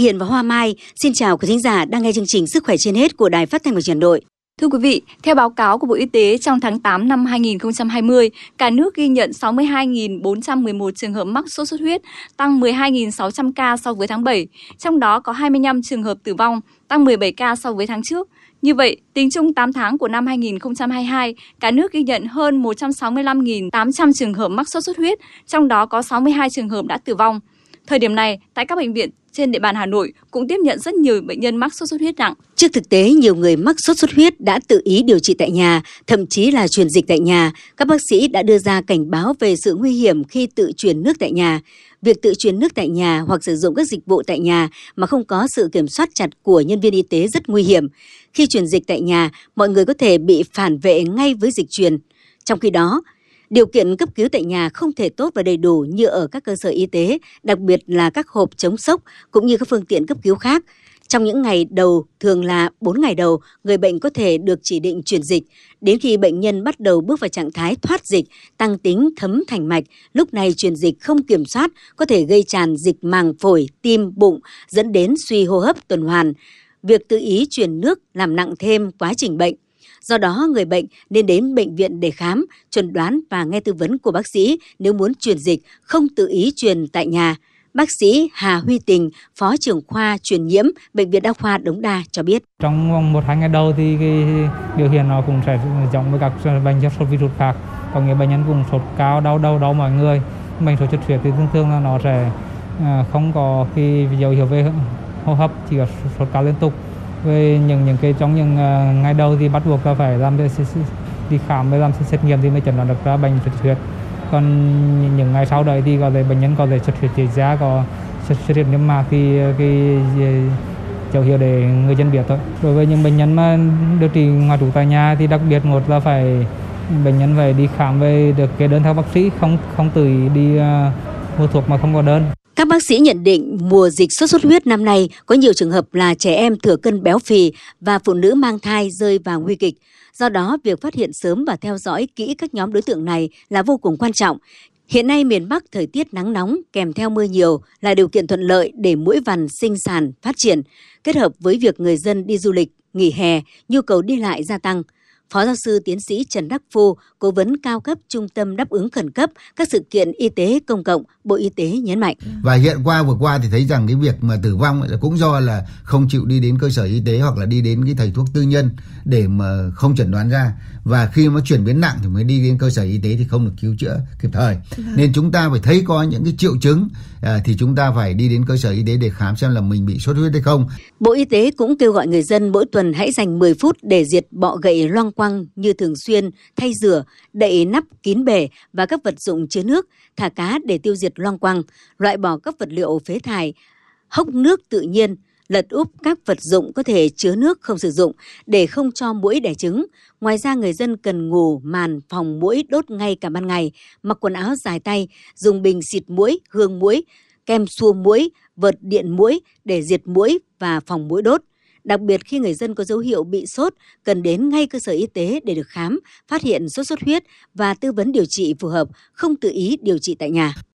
Hiền và Hoa Mai xin chào quý thính giả đang nghe chương trình Sức khỏe trên hết của Đài Phát thanh và Truyền hình Nội. Thưa quý vị, theo báo cáo của Bộ Y tế trong tháng 8 năm 2020, cả nước ghi nhận 62.411 trường hợp mắc sốt xuất huyết, tăng 12.600 ca so với tháng 7, trong đó có 25 trường hợp tử vong, tăng 17 ca so với tháng trước. Như vậy, tính chung 8 tháng của năm 2022, cả nước ghi nhận hơn 165.800 trường hợp mắc sốt xuất huyết, trong đó có 62 trường hợp đã tử vong. Thời điểm này, tại các bệnh viện trên địa bàn Hà Nội cũng tiếp nhận rất nhiều bệnh nhân mắc sốt xuất huyết nặng. Trước thực tế, nhiều người mắc sốt xuất huyết đã tự ý điều trị tại nhà, thậm chí là truyền dịch tại nhà. Các bác sĩ đã đưa ra cảnh báo về sự nguy hiểm khi tự truyền nước tại nhà. Việc tự truyền nước tại nhà hoặc sử dụng các dịch vụ tại nhà mà không có sự kiểm soát chặt của nhân viên y tế rất nguy hiểm. Khi truyền dịch tại nhà, mọi người có thể bị phản vệ ngay với dịch truyền. Trong khi đó, Điều kiện cấp cứu tại nhà không thể tốt và đầy đủ như ở các cơ sở y tế, đặc biệt là các hộp chống sốc cũng như các phương tiện cấp cứu khác. Trong những ngày đầu, thường là 4 ngày đầu, người bệnh có thể được chỉ định chuyển dịch. Đến khi bệnh nhân bắt đầu bước vào trạng thái thoát dịch, tăng tính thấm thành mạch, lúc này chuyển dịch không kiểm soát có thể gây tràn dịch màng phổi, tim, bụng, dẫn đến suy hô hấp tuần hoàn. Việc tự ý chuyển nước làm nặng thêm quá trình bệnh. Do đó, người bệnh nên đến bệnh viện để khám, chuẩn đoán và nghe tư vấn của bác sĩ nếu muốn truyền dịch, không tự ý truyền tại nhà. Bác sĩ Hà Huy Tình, Phó trưởng khoa truyền nhiễm Bệnh viện Đa khoa Đống Đa cho biết. Trong vòng một hai ngày đầu thì cái biểu hiện nó cũng sẽ giống với các bệnh do sốt virus khác. Có nghĩa bệnh nhân cũng sốt cao, đau đầu đau mọi người. Bệnh sốt xuất huyết thì thường thường là nó sẽ à, không có cái dấu hiệu về hô hấp, chỉ có sốt cao liên tục về những những cái trong những uh, ngày đầu thì bắt buộc là phải làm đi khám mới làm xét nghiệm thì mới chẩn đoán được ra bệnh xuất huyết. Còn những ngày sau đấy thì có thể bệnh nhân có thể xuất huyết chỉ giá có xuất huyết niêm mạc thì ờ, cái ờ, dấu hiệu để người dân biết thôi. Đối với những bệnh nhân mà điều trị ngoài trú tại nhà thì đặc biệt một là phải bệnh nhân phải đi khám về được cái đơn theo bác sĩ không không tự đi uh, mua thuốc mà không có đơn các bác sĩ nhận định mùa dịch sốt xuất huyết năm nay có nhiều trường hợp là trẻ em thừa cân béo phì và phụ nữ mang thai rơi vào nguy kịch. Do đó, việc phát hiện sớm và theo dõi kỹ các nhóm đối tượng này là vô cùng quan trọng. Hiện nay miền Bắc thời tiết nắng nóng kèm theo mưa nhiều là điều kiện thuận lợi để mũi vằn sinh sản phát triển. Kết hợp với việc người dân đi du lịch, nghỉ hè, nhu cầu đi lại gia tăng – Phó giáo sư tiến sĩ Trần Đắc Phu, cố vấn cao cấp Trung tâm đáp ứng khẩn cấp các sự kiện y tế công cộng, Bộ Y tế nhấn mạnh. Và hiện qua vừa qua thì thấy rằng cái việc mà tử vong là cũng do là không chịu đi đến cơ sở y tế hoặc là đi đến cái thầy thuốc tư nhân để mà không chẩn đoán ra và khi mà chuyển biến nặng thì mới đi đến cơ sở y tế thì không được cứu chữa kịp thời. Nên chúng ta phải thấy có những cái triệu chứng à, thì chúng ta phải đi đến cơ sở y tế để khám xem là mình bị sốt huyết hay không. Bộ Y tế cũng kêu gọi người dân mỗi tuần hãy dành 10 phút để diệt bọ gậy loang quăng như thường xuyên thay rửa, đậy nắp kín bể và các vật dụng chứa nước, thả cá để tiêu diệt loang quăng, loại bỏ các vật liệu phế thải, hốc nước tự nhiên, lật úp các vật dụng có thể chứa nước không sử dụng để không cho mũi đẻ trứng. Ngoài ra người dân cần ngủ màn phòng mũi đốt ngay cả ban ngày, mặc quần áo dài tay, dùng bình xịt mũi, hương mũi, kem xua mũi, vợt điện mũi để diệt mũi và phòng mũi đốt. Đặc biệt khi người dân có dấu hiệu bị sốt, cần đến ngay cơ sở y tế để được khám, phát hiện sốt xuất huyết và tư vấn điều trị phù hợp, không tự ý điều trị tại nhà.